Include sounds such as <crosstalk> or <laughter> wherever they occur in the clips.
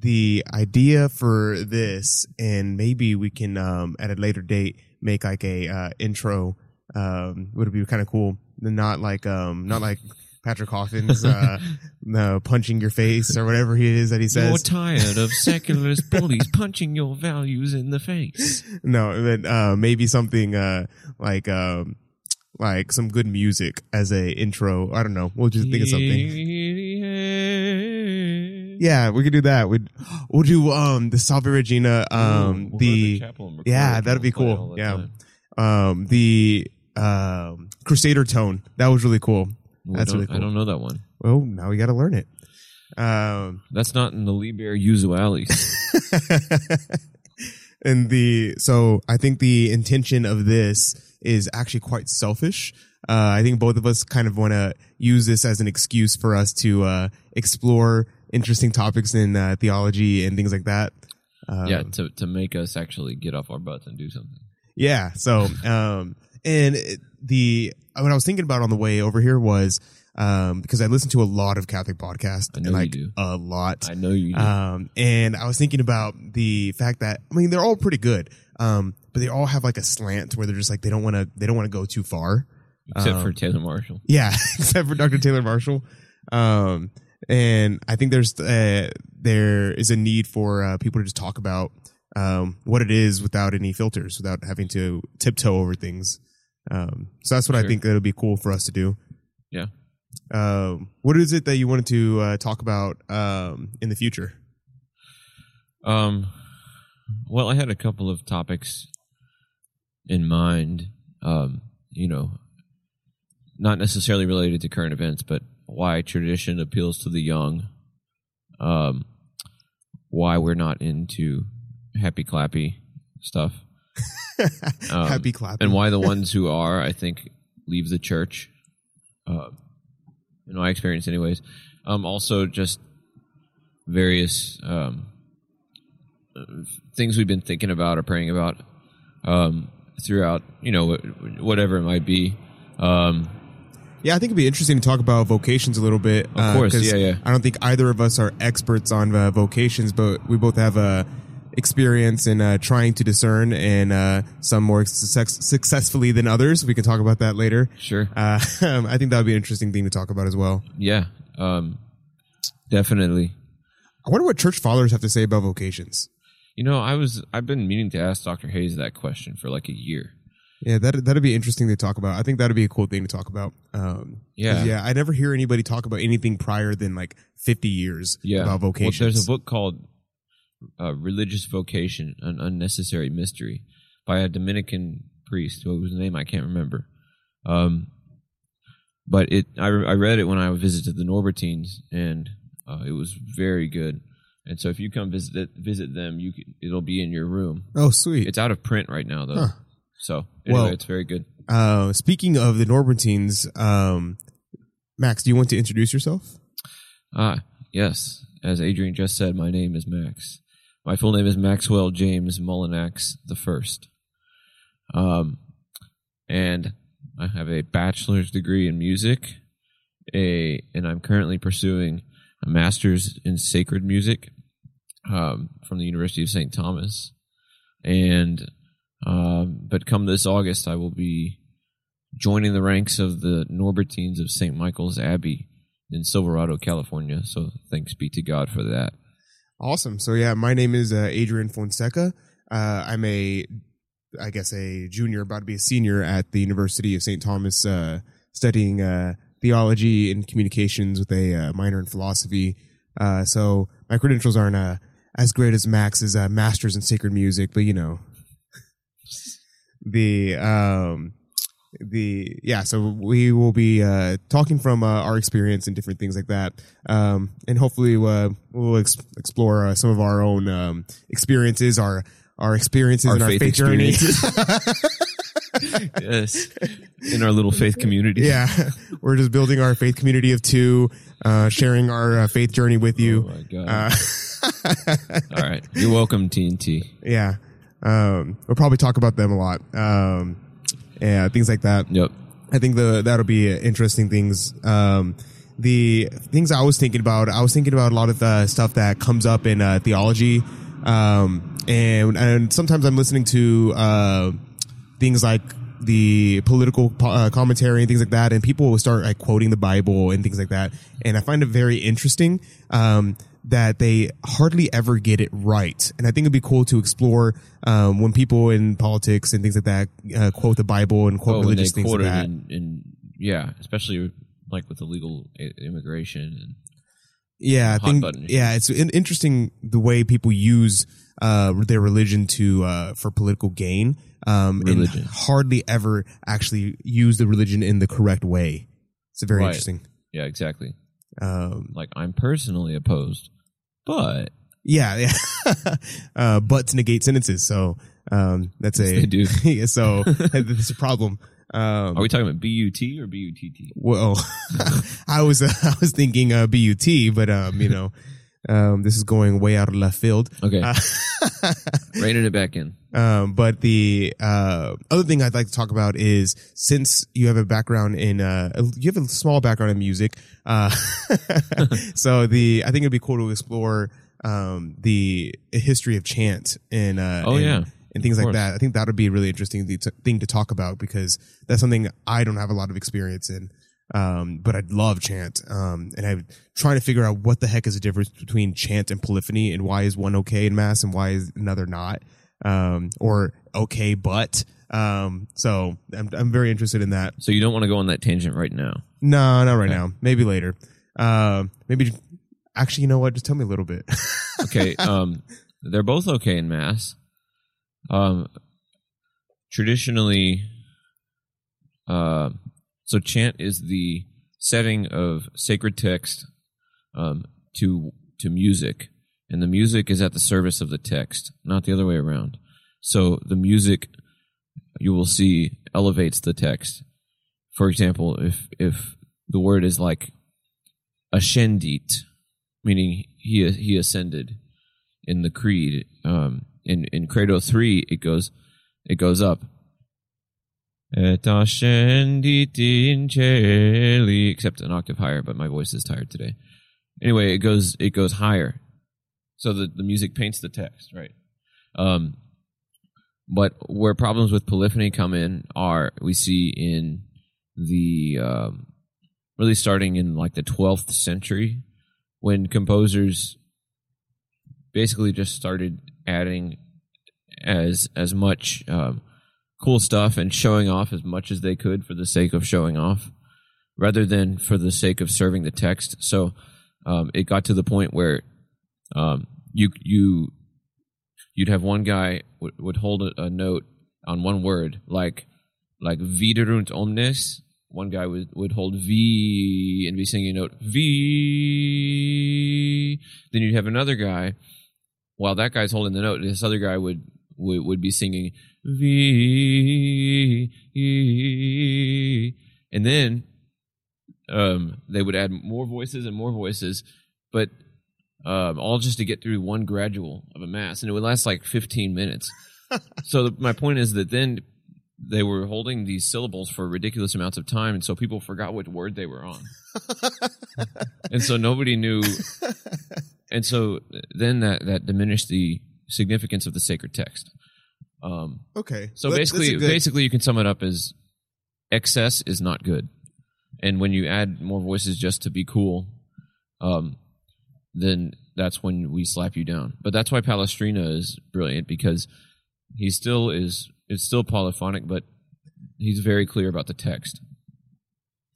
the idea for this, and maybe we can um, at a later date make like a uh, intro. Um, would be kind of cool. Not like um, not like Patrick Coffin's uh, no, <laughs> punching your face or whatever he is that he says. You're tired of <laughs> secularist bullies punching your values in the face. No, but uh, maybe something uh, like um, like some good music as a intro. I don't know. We'll just think of something. Yeah, we could do that. We'd we'll do um the Salve Regina um Ooh, we'll the chapel yeah that'd be We'll play it cool yeah um the um Crusader tone that was really cool. That's don't- really cool. I don't know that one. Well, now we got to learn it. Um, That's not in the Liber Usualis. <laughs> and the so I think the intention of this is actually quite selfish. Uh, I think both of us kind of want to use this as an excuse for us to uh, explore interesting topics in uh, theology and things like that. Um, yeah, to to make us actually get off our butts and do something. Yeah. So, um, and the what I was thinking about on the way over here was um, because I listen to a lot of Catholic podcasts, I know and you like do. a lot. I know you do. Um, and I was thinking about the fact that I mean they're all pretty good, um, but they all have like a slant where they're just like they don't want to they don't want to go too far. Except um, for Taylor Marshall. Yeah, <laughs> except for Dr. Taylor Marshall. Um, and I think there's uh, there is a need for uh, people to just talk about um, what it is without any filters, without having to tiptoe over things. Um, so that's what I think that would be cool for us to do. Yeah. Um, what is it that you wanted to uh, talk about um, in the future? Um, well, I had a couple of topics in mind. Um, you know, not necessarily related to current events, but why tradition appeals to the young. Um, why we're not into happy clappy stuff. <laughs> Um, Happy clapping. and why the ones who are, I think, leave the church. Uh, in my experience, anyways. Um, also, just various um, things we've been thinking about or praying about um, throughout, you know, whatever it might be. Um, Yeah, I think it'd be interesting to talk about vocations a little bit. Of course, 'cause yeah, yeah. I don't think either of us are experts on uh, vocations, but we both have uh, experience in uh, trying to discern, and uh, some more success- successfully than others. We can talk about that later. sure. Uh, <laughs> I think that would be an interesting thing to talk about as well. Yeah. Um, definitely. I wonder what church fathers have to say about vocations. You know, I was I've been meaning to ask Dr. Hayes that question for like a year. Yeah, that that'd be interesting to talk about. I think that'd be a cool thing to talk about. Um, Yeah. yeah. I never hear anybody talk about anything prior than like fifty years Yeah. about Well, vocations. there's a book called uh, "Religious Vocation: An Unnecessary Mystery" by a Dominican priest whose name I can't remember. Um, but it I, I read it when I visited the Norbertines, and uh, it was very good. And so if you come visit visit them, you can, it'll be in your room. Oh, sweet. It's out of print right now, though. Huh. So anyway, Well- it's very good. Uh, speaking of the Norbertines, um, Max, do you want to introduce yourself? Ah, yes. As Adrian just said, my name is Max. My full name is Maxwell James Mullinax the First. Um, and I have a bachelor's degree in music. A and I'm currently pursuing a master's in sacred music um, from the University of St. Thomas. And um, but come this August, I will be joining the ranks of the Norbertines of St. Michael's Abbey in Silverado, California. So thanks be to God for that. Awesome. So yeah, my name is uh, Adrian Fonseca. Uh, I'm a, I guess a junior, about to be a senior at the University of St. Thomas, uh, studying uh, theology and communications with a uh, minor in philosophy. Uh, so my credentials aren't uh, as great as Max's uh, master's in sacred music, but you know, the um, the yeah. So we will be uh, talking from uh, our experience and different things like that, um, and hopefully uh, we'll ex- explore uh, some of our own um, experiences, our our experiences Our in our faith faith journey. <laughs> yes. In our little faith community. yeah, <laughs> we're just building our faith community of two, uh, sharing our uh, faith journey with Oh you. my God. Uh, <laughs> All right. You're welcome, TNT. yeah, um, we'll probably talk about them a lot. Um, yeah, things like that. Yep. I think the that'll be interesting things. Um, the things I was thinking about, I was thinking about a lot of the stuff that comes up in uh, theology, um, and and sometimes I'm listening to uh, things like the political po- uh, commentary and things like that, and people will start like quoting the Bible and things like that, and I find it very interesting. Um, that they hardly ever get it right. And I think it'd be cool to explore um, when people in politics and things like that uh, quote the Bible and quote Oh, religious things like quoted that. in, in yeah, especially like with illegal immigration and yeah, I think button yeah, it's in- interesting the way people use uh, their religion to uh, for political gain. Um, Religion. and hardly ever actually use the religion in the correct way. It's very Right. interesting. yeah, exactly. Um, Like I'm personally opposed, but yeah, yeah. <laughs> uh, but to negate sentences. So um, that's a they do. <laughs> so <laughs> that's a problem. Um, Are we talking about BUT or BUTT? well, I was uh, I was thinking uh, BUT, but um, you know, um, this is going way out of left field. Okay, Uh, <laughs> reining it back in. um, but the uh, other thing I'd like to talk about is since you have a background in uh, you have a small background in music, uh, <laughs> so the I think it'd be cool to explore um, the history of chant and uh, Oh, and, yeah. and things like that. I think that would be a really interesting thing thing to talk about because that's something I don't have a lot of experience in. Um, but I'd love chant. Um, and I'm trying to figure out what the heck is the difference between chant and polyphony and why is one okay in mass and why is another not? Um, or okay, but, um, so I'm, I'm very interested in that. So you don't want to go on that tangent right now. No, not right Okay. now. Maybe later. Um, maybe actually, you know what? Just tell me a little bit. <laughs> Okay, um, they're both okay in mass. Um, traditionally, uh, so chant is the setting of sacred text um, to to music, and the music is at the service of the text, not the other way around. So the music you will see elevates the text. For example, if if the word is like ascendit, meaning he he ascended in the creed, um, in in Credo three, it goes it goes up. Et ascendit in celi, except an octave higher, but my voice is tired today. Anyway, it goes it goes higher, so the the music paints the text, right? Um, but where problems with polyphony come in are we see in the um, really starting in like the 12th century when composers basically just started adding as as much um, cool stuff and showing off as much as they could for the sake of showing off rather than for the sake of serving the text so um, it got to the point where um, you you you'd have one guy would, would hold a, a note on one word like like viderunt omnes one guy would, would hold V and be singing a note V. Then you'd have another guy, while that guy's holding the note, this other guy would would, would be singing V. And then um, they would add more voices and more voices, but um, all just to get through one gradual of a mass, and it would last like 15 minutes. <laughs> so my point is that then they were holding these syllables for ridiculous amounts of time, and so people forgot what word they were on, <laughs> and so nobody knew. <laughs> And so then that that diminished the significance of the sacred text. Um, okay. so That- basically, good- basically, you can sum it up as excess is not good, and when you add more voices just to be cool, um, then that's when we slap you down. But that's why Palestrina is brilliant because he still is it's still polyphonic, but he's very clear about the text.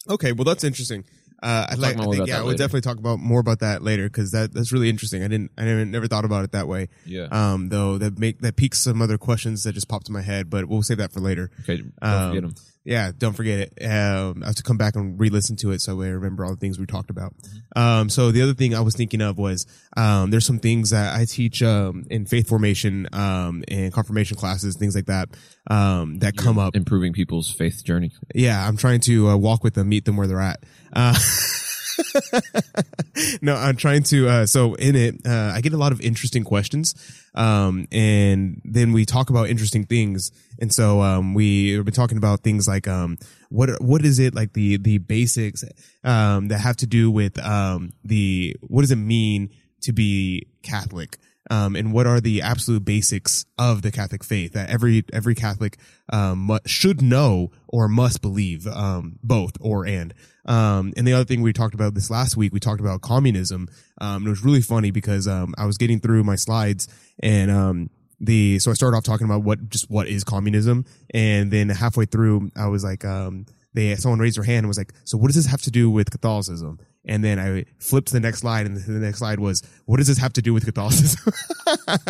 Okay, well that's interesting. Uh, We'll like, I think, yeah, we'll later. definitely talk about more about that later because that that's really interesting. I didn't, I never, never thought about it that way. Yeah. Um, though that make that piques some other questions that just popped in my head, but we'll save that for later. okay. Don't um, forget him. Yeah, don't forget it. Um, I have to come back and re-listen to it so I remember all the things we talked about. Um, so the other thing I was thinking of was, um, there's some things that I teach, um, in faith formation, um, and confirmation classes, things like that, um, that come up. Improving people's faith journey. Yeah, I'm trying to uh, walk with them, meet them where they're at. Uh, <laughs> <laughs> no, I'm trying to. Uh, so in it, uh, I get a lot of interesting questions, um, and then we talk about interesting things. And so um, we have been talking about things like um, what what is it like the the basics um, that have to do with um, the what does it mean to be Catholic? Um, and what are the absolute basics of the Catholic faith that every every Catholic um, should know or must believe, um, both or and. Um, and the other thing we talked about this last week, we talked about communism. Um, it was really funny because um, I was getting through my slides and um, the so I started off talking about what just what is communism, and then halfway through I was like, um, they someone raised their hand and was like, so what does this have to do with Catholicism? And then I flipped to the next slide, and the next slide was, what does this have to do with Catholicism? <laughs>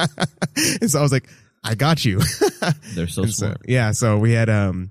and so I was like, I got you. <laughs> They're so And so- smart. yeah. So we had, um,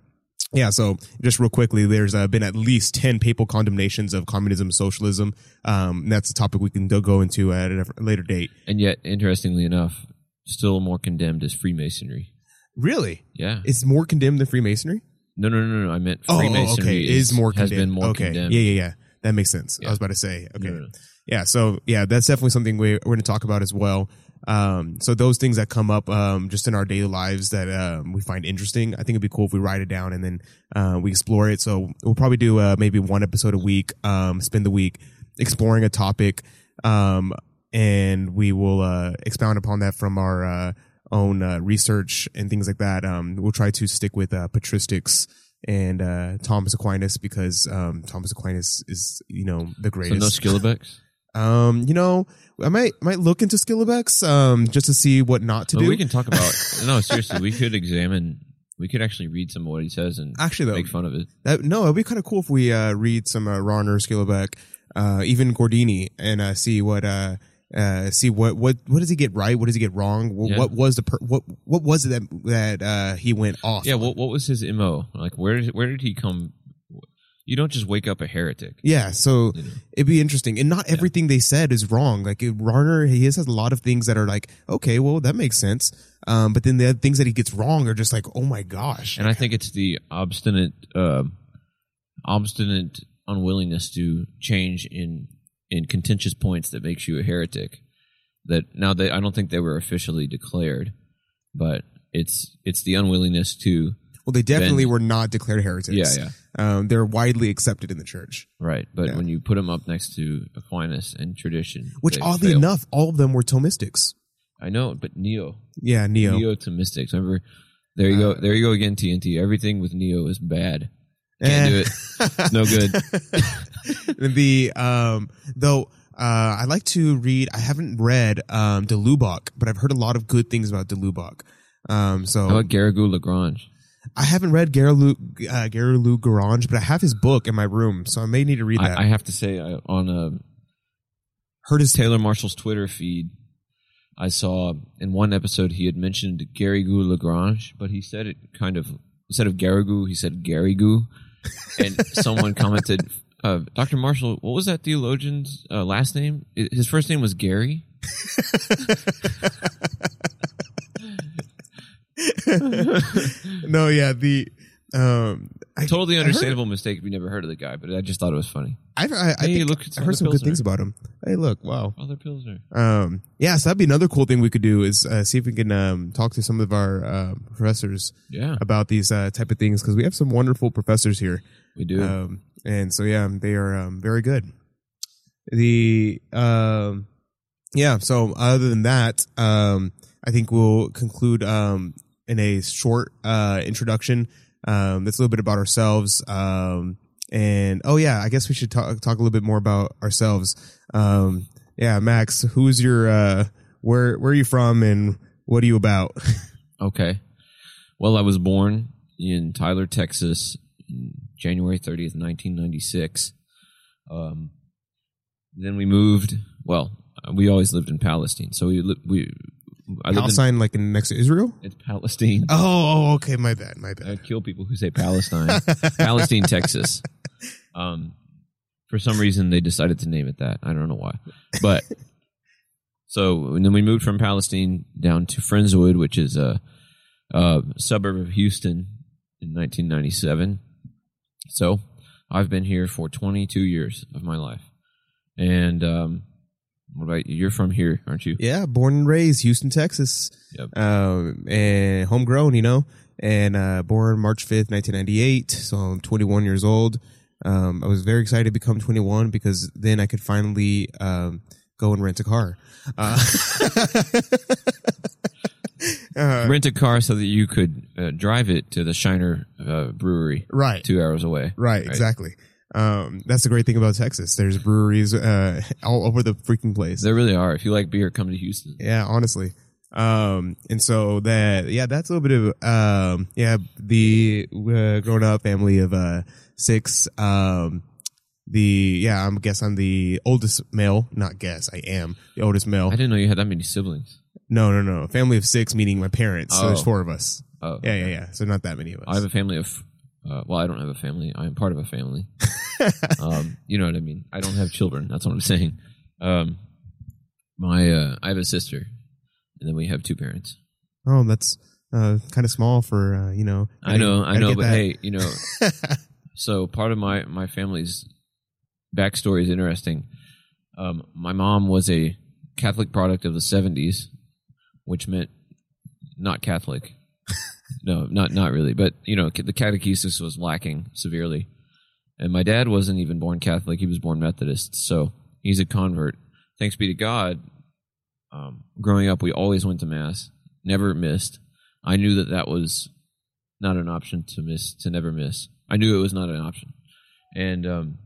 yeah. So just real quickly, there's uh, been at least 10 papal condemnations of communism and socialism. Um, that's a topic we can go- into at a later date. And yet, interestingly enough, still more condemned is Freemasonry. Really? Yeah. It's more condemned than Freemasonry? No, no, no, no. I meant Oh, Freemasonry okay. Is, more has condemned. been more okay. condemned. Yeah, yeah, yeah. That makes sense. I was about to say. Okay. No, no. Yeah. So yeah, that's definitely something we, we're going to talk about as well. Um, so those things that come up, um, just in our daily lives that, um, we find interesting, I think it'd be cool if we write it down and then, uh, we explore it. So we'll probably do, uh, maybe one episode a week, um, spend the week exploring a topic. Um, and we will, uh, expound upon that from our, uh, own, uh, research and things like that. Um, we'll try to stick with, uh, patristics and, uh, Thomas Aquinas because, um, Thomas Aquinas is, you know, the So greatest. no Schillebeeckx? <laughs> Um, you know, I might might look into Schillebeeckx um just to see what not to do. we can talk about. <laughs> no, seriously, we could examine. We could actually read some of what he says and Actually, though, make fun of it. that, no, it'd be kind of cool if we uh read some uh, Rahner, Schillebeeckx, uh, even Guardini, and uh, see what uh. Uh, see what what what does he get right? What does he get wrong? What, Yeah. what was the per- what what was it that that uh he went off? Yeah. on? What What was his mo? Like, where did where did he come? You don't just wake up a heretic. Yeah, so You know? it'd be interesting. And not everything they said is wrong. Like it- Rahner, he has a lot of things that are like, okay, well, that makes sense. Um, but then the things that he gets wrong are just like, oh my gosh. And I think it's the obstinate, uh, obstinate unwillingness to change in in contentious points that makes you a heretic. That now they, I don't think they were officially declared, but it's it's the unwillingness to well, they definitely then- were not declared heretics. yeah yeah Um, they're widely accepted in the church. right. But Yeah. when you put them up next to Aquinas and tradition, Which, oddly fail. enough, all of them were Thomistics. I know, but neo Yeah, Neo. neo Thomistics. Remember, there you go, there you go again. TNT. Everything with neo is bad. Can't do it. No good. <laughs> <laughs> <laughs> the um, though uh, I like to read. I haven't read um De Lubac, but I've heard a lot of good things about De Lubac. Um, so How about Garrigou Lagrange? I haven't read Garou uh, Garou Garange, but I have his book in my room, so I may need to read that. I, I have to say, I, on uh, heard his Taylor Marshall's Twitter feed, I saw in one episode he had mentioned Garrigou Lagrange, but he said it kind of instead of Garrigou, he said Garrigou, and <laughs> someone commented, uh, "Dr. Marshall, what was that theologian's uh, last name? His first name was Gary." <laughs> no, yeah, the um, I, Totally understandable mistake if you never heard of the guy, but I just thought it was funny. I, I, I, Hey, look, I heard some good things about him. Hey, look, wow. Other Pilsner. Um, yeah, so that'd be another cool thing we could do is uh, see if we can um, talk to some of our uh, professors Yeah, about these uh, type of things because we have some wonderful professors here. we do. Um, and so yeah, they are um, very good. The um, yeah. So other than that, um, I think we'll conclude um, in a short uh, introduction. Um, that's a little bit about ourselves. Um, and oh yeah, I guess we should talk talk a little bit more about ourselves. Um, yeah, Max, who's your uh, where where are you from and what are you about? <laughs> Okay. Well, I was born in Tyler, Texas, January 30th, 1996. Um, then we moved. Well, we always lived in Palestine, so we we I lived in Palestine, like in next to Israel? it's Palestine. Oh, oh, okay, my bad, my bad. I kill people who say Palestine. Palestine, Texas. Um, for some reason, they decided to name it that. I don't know why, but so and then we moved from Palestine down to Friendswood, which is a, a suburb of Houston, in 1997. So I've been here for 22 years of my life. And um, what about you? You're from here, aren't you? Yeah, born and raised Houston, Texas. Yep. Um, and homegrown, you know, and uh, born March 5th, 1998. So I'm 21 years old. Um, I was very excited to become 21 because then I could finally um, go and rent a car. Uh, <laughs> <laughs> uh, Rent a car so that you could uh, drive it to the Shiner uh, Brewery, right. two hours away. Right, exactly. Um, that's the great thing about Texas. There's breweries uh, all over the freaking place. There really are. If you like beer, come to Houston. Yeah, honestly. Um, and so that, yeah, that's a little bit of, um, yeah, the, uh, grown up family of, uh, six, um, the, yeah, I'm guess I'm the oldest male, not guess, I am the oldest male. I didn't know you had that many siblings. No, no, no. Family of six, meaning my parents. So there's Oh. four of us. Oh, Yeah, yeah, yeah. So not that many of us. I have a family of. Uh, well, I don't have a family. I am part of a family. <laughs> um, you know what I mean. I don't have children. That's what I'm saying. Um, my uh, I have a sister, and then we have two parents. oh, that's, uh, kind of small for, uh, you know. I know, I gotta know, get but that. hey, you know. <laughs> so part of my my family's backstory is interesting. Um, my mom was a Catholic product of the '70s, which meant not Catholic. <laughs> no, not not really, but you know, the catechesis was lacking severely. And my dad wasn't even born Catholic; he was born Methodist, so he's a convert. Thanks be to God. Um, growing up, we always went to mass, never missed. I knew that that was not an option to miss, to never miss. I knew it was not an option. And um,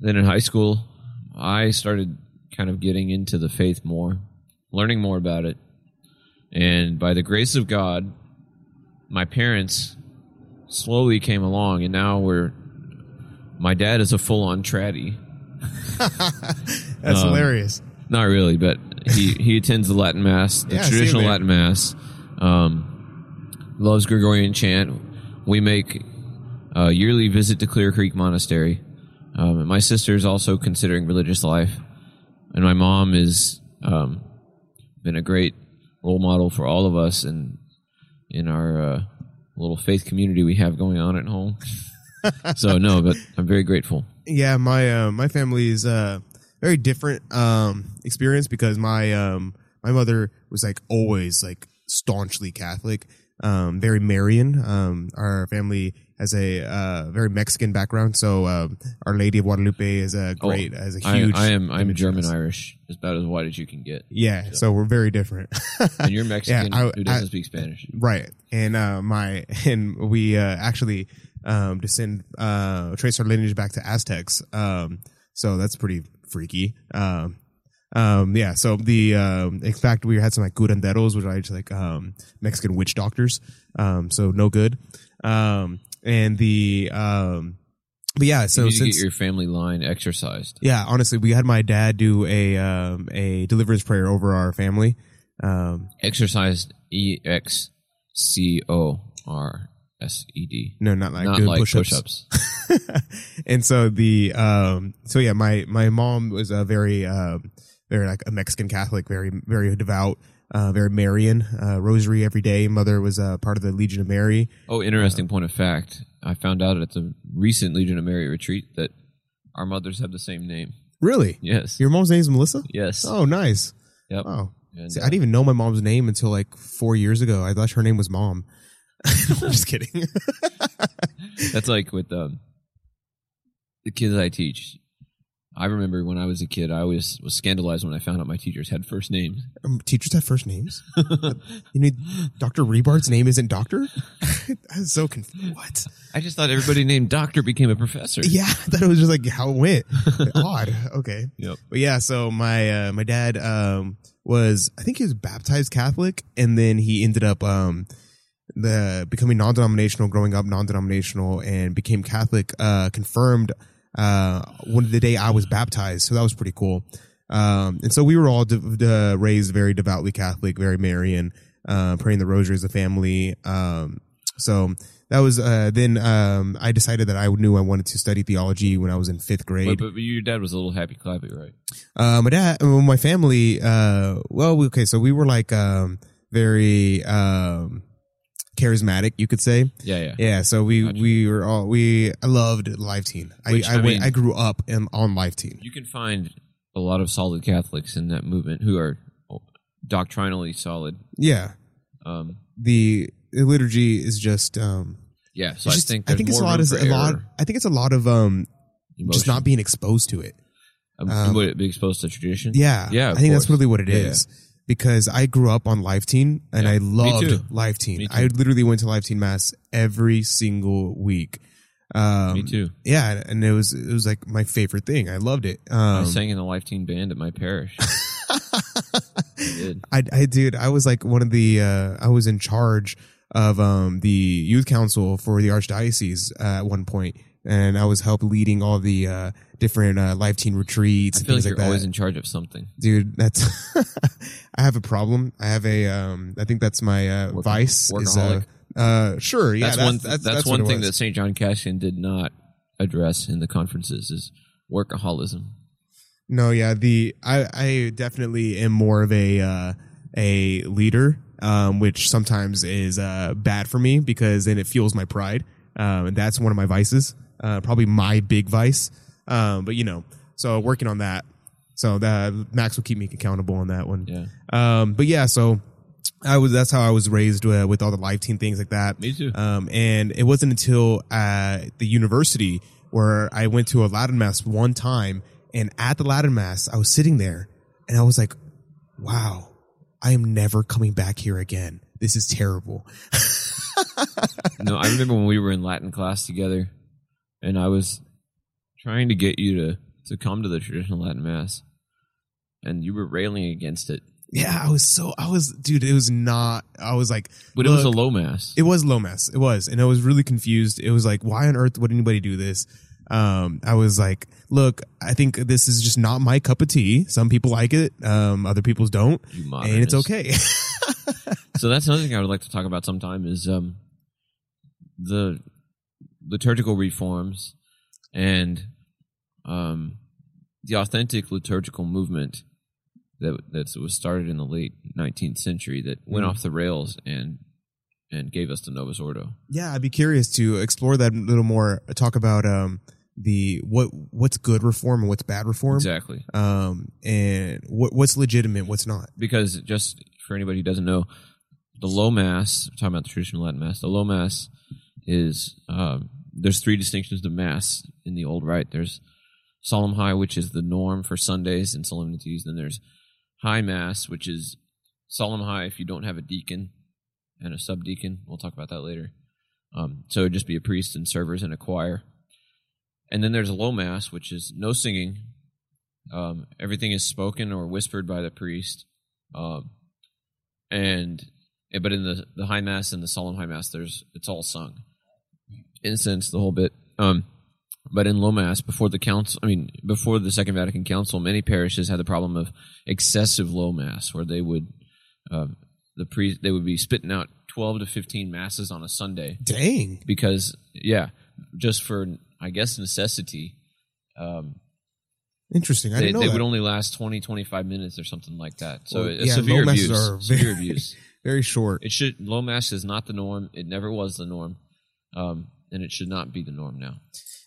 then in high school, I started kind of getting into the faith more, learning more about it. And by the grace of God, my parents slowly came along, and now we're. My dad is a full on traddy. <laughs> That's Um, hilarious. Not really, but he, he attends the Latin Mass, the <laughs> Yeah, traditional. Latin Mass. Um, loves Gregorian chant. We make a yearly visit to Clear Creek Monastery. Um, and my sister is also considering religious life, and my mom is um, been a great role model for all of us and in our uh, little faith community we have going on at home. <laughs> so no, but I'm very grateful. Yeah, my uh, my family is uh very different um experience because my um my mother was like always like staunchly Catholic, um very Marian. Um our family has a uh very Mexican background, so um Our Lady of Guadalupe is a Oh, great as a I, huge I am I'm German. Irish, about as white as you can get. Yeah, so we're very different. <laughs> And you're Mexican I- who doesn't I- speak Spanish. Right. And uh my <laughs> and we uh actually um descend uh trace our lineage back to Aztecs. Um so that's pretty freaky. Um um yeah, so the um in fact we had some like curanderos which are just like um Mexican witch doctors. Um so no good. Um and the um but yeah, so you since get your family line exercised. yeah, honestly, we had my dad do a um a deliverance prayer over our family. Um Exercised E X C O R S E D. no, not like Not like push-ups. push-ups. <laughs> and so the um so yeah my my mom was a very um very like a mexican catholic very very devout uh very marian uh rosary every day mother was uh part of the legion of mary Oh, interesting point of fact. I found out at the recent Legion of Mary retreat that our mothers have the same name. really Yes. your mom's name is melissa yes. oh nice Yep. oh And, See, i didn't even know my mom's name until like four years ago i thought her name was mom <laughs> i'm just kidding <laughs> That's like with um, the kids I teach. I remember when I was a kid, I always was scandalized when I found out my teachers had first names. um, teachers have first names <laughs> you need dr rebard's name isn't doctor <laughs> that's so confused. what I just thought everybody named Doctor became a professor. Yeah, <laughs> I thought it was just like how it went. Odd. Okay. Yep. But yeah, so my uh, my dad um was I think he was baptized Catholic and then he ended up um the becoming non-denominational, growing up non-denominational and became Catholic uh confirmed uh one of the day I was baptized. So that was pretty cool. Um and so we were all de- de- raised very devoutly Catholic, very Marian, uh praying the rosary as a family. Um so that was uh then um I decided that I knew I wanted to study theology when I was in 5th grade. But, but, but your dad was a little happy clappy, right? Uh, my dad, well, my family, uh, well, okay, so we were like, um, very, um, charismatic, you could say. Yeah, yeah. Yeah, so we Gotcha. we were all we I loved Life Teen. I Which, I, I went- mean- I grew up in, on Life Teen. You can find a lot of solid Catholics in that movement who are doctrinally solid. Yeah, Um, the, liturgy is just um. yeah, so I just- think I think it's a lot of a lot. I think it's a lot of um just not being exposed to it. Um, um, would it be exposed to tradition? Yeah, Yeah, I think that's really what it Yeah, is. Because I grew up on Life Teen and Yeah, I loved. Life Teen. I literally went to Life Teen Mass every single week. Um, Me too. Yeah, and it was it was like my favorite thing. I loved it. I Um, sang in the Life Teen band at my parish. <laughs> I did. I, I dude, I was like one of the uh, I was in charge of um the youth council for the archdiocese uh, at one point, and I was help leading all the uh, different uh, life teen retreats I feel like you're like that. always in charge of something. dude, that's <laughs> I have a problem. I have a um I think that's my uh, Work- vice is uh, workaholic? uh sure yeah that's, that's, one. that's, That's, what one thing that St. John Cassian did not address in the conferences is workaholism. No, yeah, the I I definitely am more of a uh, a leader, um, which sometimes is uh, bad for me because then it fuels my pride, um, and that's one of my vices, uh, probably my big vice. Um, but you know, so working on that, so that Max will keep me accountable on that one. Yeah, Um, but yeah, so I was that's how I was raised uh, with all the life teen things like that. me too. Um, and it wasn't until at the university where I went to a Latin mass one time, and at the Latin mass, I was sitting there, and I was like, "Wow, I am never coming back here again. This is terrible." <laughs> no, I remember when we were in Latin class together, and I was trying to get you to to come to the traditional Latin mass, and you were railing against it. Yeah, I was so I was, dude. It was not. I was like, But it was a low mass. It was low mass. It was, and I was really confused. It was like, why on earth would anybody do this? Um, I was like, look, I think this is just not my cup of tea. Some people like it, um, other people's don't, you and it's okay. <laughs> So that's another thing I would like to talk about sometime is um, the liturgical reforms and um, the authentic liturgical movement that that was started in the late 19th century that went Mhm. off the rails and and gave us the Novus Ordo. yeah, I'd be curious to explore that a little more. Talk about um the what what's good reform and what's bad reform. Exactly. Um, and what what's legitimate, what's not. Because just for anybody who doesn't know, the low mass, talking about the traditional Latin mass, the low mass is um, there's three distinctions to mass in the old rite. There's solemn high, which is the norm for Sundays and solemnities. Then there's high mass, which is solemn high if you don't have a deacon and a subdeacon. We'll talk about that later. Um, so it'd just be a priest and servers and a choir. And then there's low mass, which is no singing. Um, everything is spoken or whispered by the priest. Um, and eh, but in the the high mass and the solemn high mass, there's it's all sung, incense, the whole bit. Um, but in low mass, before the council, I mean, before the Second Vatican Council, many parishes had the problem of excessive low mass, where they would um, the priest they would be spitting out twelve to fifteen masses on a Sunday Dang. because yeah, just for I guess necessity. Um, Interesting. I they, didn't know they that. would only last 20, 25 minutes or something like that. So Well, yeah, severe low masses abuse. are severe very- abuse. <laughs> Very short. It should low mass is not the norm. It never was the norm, um, and it should not be the norm now.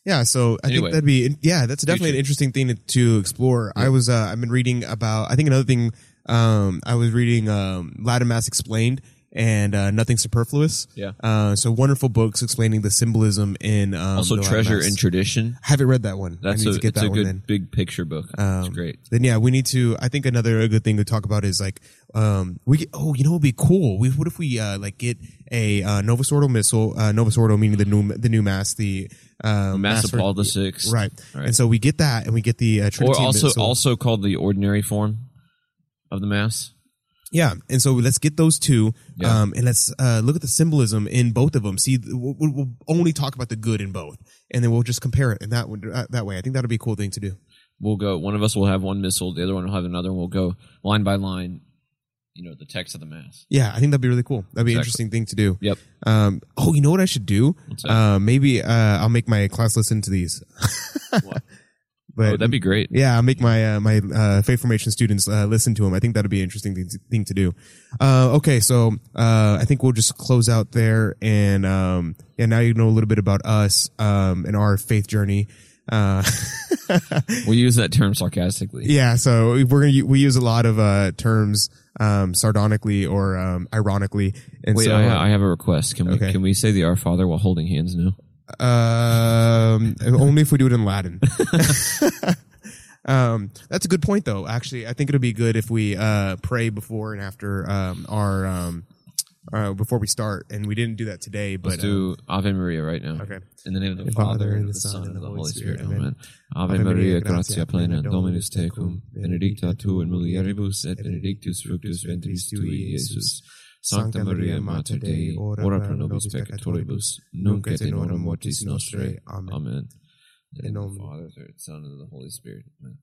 Yeah, so I Anyway. think that'd be yeah, that's definitely an interesting thing to, to explore. I was uh, I've been reading about I think another thing um I was reading um Latin Mass explained and uh, nothing superfluous. Yeah. Uh, so wonderful books explaining the symbolism in um, also, treasure and tradition. haven't read that one. That's I need a to get it's that a one good then. big picture book. Um, it's great. Then yeah, we need to. I think another good thing to talk about is like, um, we get, oh, you know, it'd be cool. We, what if we uh, like get a uh, Novus Ordo missal? Uh, Novus Ordo meaning the new the new mass, the um, Mass of Paul the Sixth, right. Right. And so we get that, and we get the uh, or also missal. also called the ordinary form of the mass. Yeah, and so let's get those two, Yeah. um, and let's uh, look at the symbolism in both of them. See, we'll, we'll only talk about the good in both, and then we'll just compare it in that would uh, that way. I think that'd be a cool thing to do. We'll go. One of us will have one missal, The other one will have another. and We'll go line by line. You know the text of the mass. Yeah, I think that'd be really cool. That'd be an interesting thing to do. Yep. Um, oh, you know what I should do? Uh, maybe uh, I'll make my class listen to these. <laughs> But oh, that'd be great. yeah, I'll make my uh, my uh, faith formation students uh, listen to him. I think that'd be an interesting thing to, thing to do. Uh, okay, so uh, I think we'll just close out there, and um, yeah, now you know a little bit about us um, and our faith journey. Uh, <laughs> We use that term sarcastically. yeah, so we're gonna we use a lot of uh, terms um, sardonically or um, ironically, and Wait, so I, I have a request. Can we can we say the Our Father while holding hands now? Um, <laughs> only if we do it in Latin. <laughs> um, that's a good point, though. Actually, I think it'll be good if we uh pray before and after um our um uh before we start, and we didn't do that today, but Let's do Ave Maria right now. okay. In the name of the The Father, and the Son, and the Holy Spirit. Amen. Ave Maria, gratia plena, Dominus tecum, benedicta tu in mulieribus, et benedictus fructus ventris tui, Iesus. Sancta Maria, Mater Dei, ora pro nobis peccatoribus, nunc et in hora mortis nostrae. Amen. In the name of the Father, Son, and the Holy Spirit. Amen.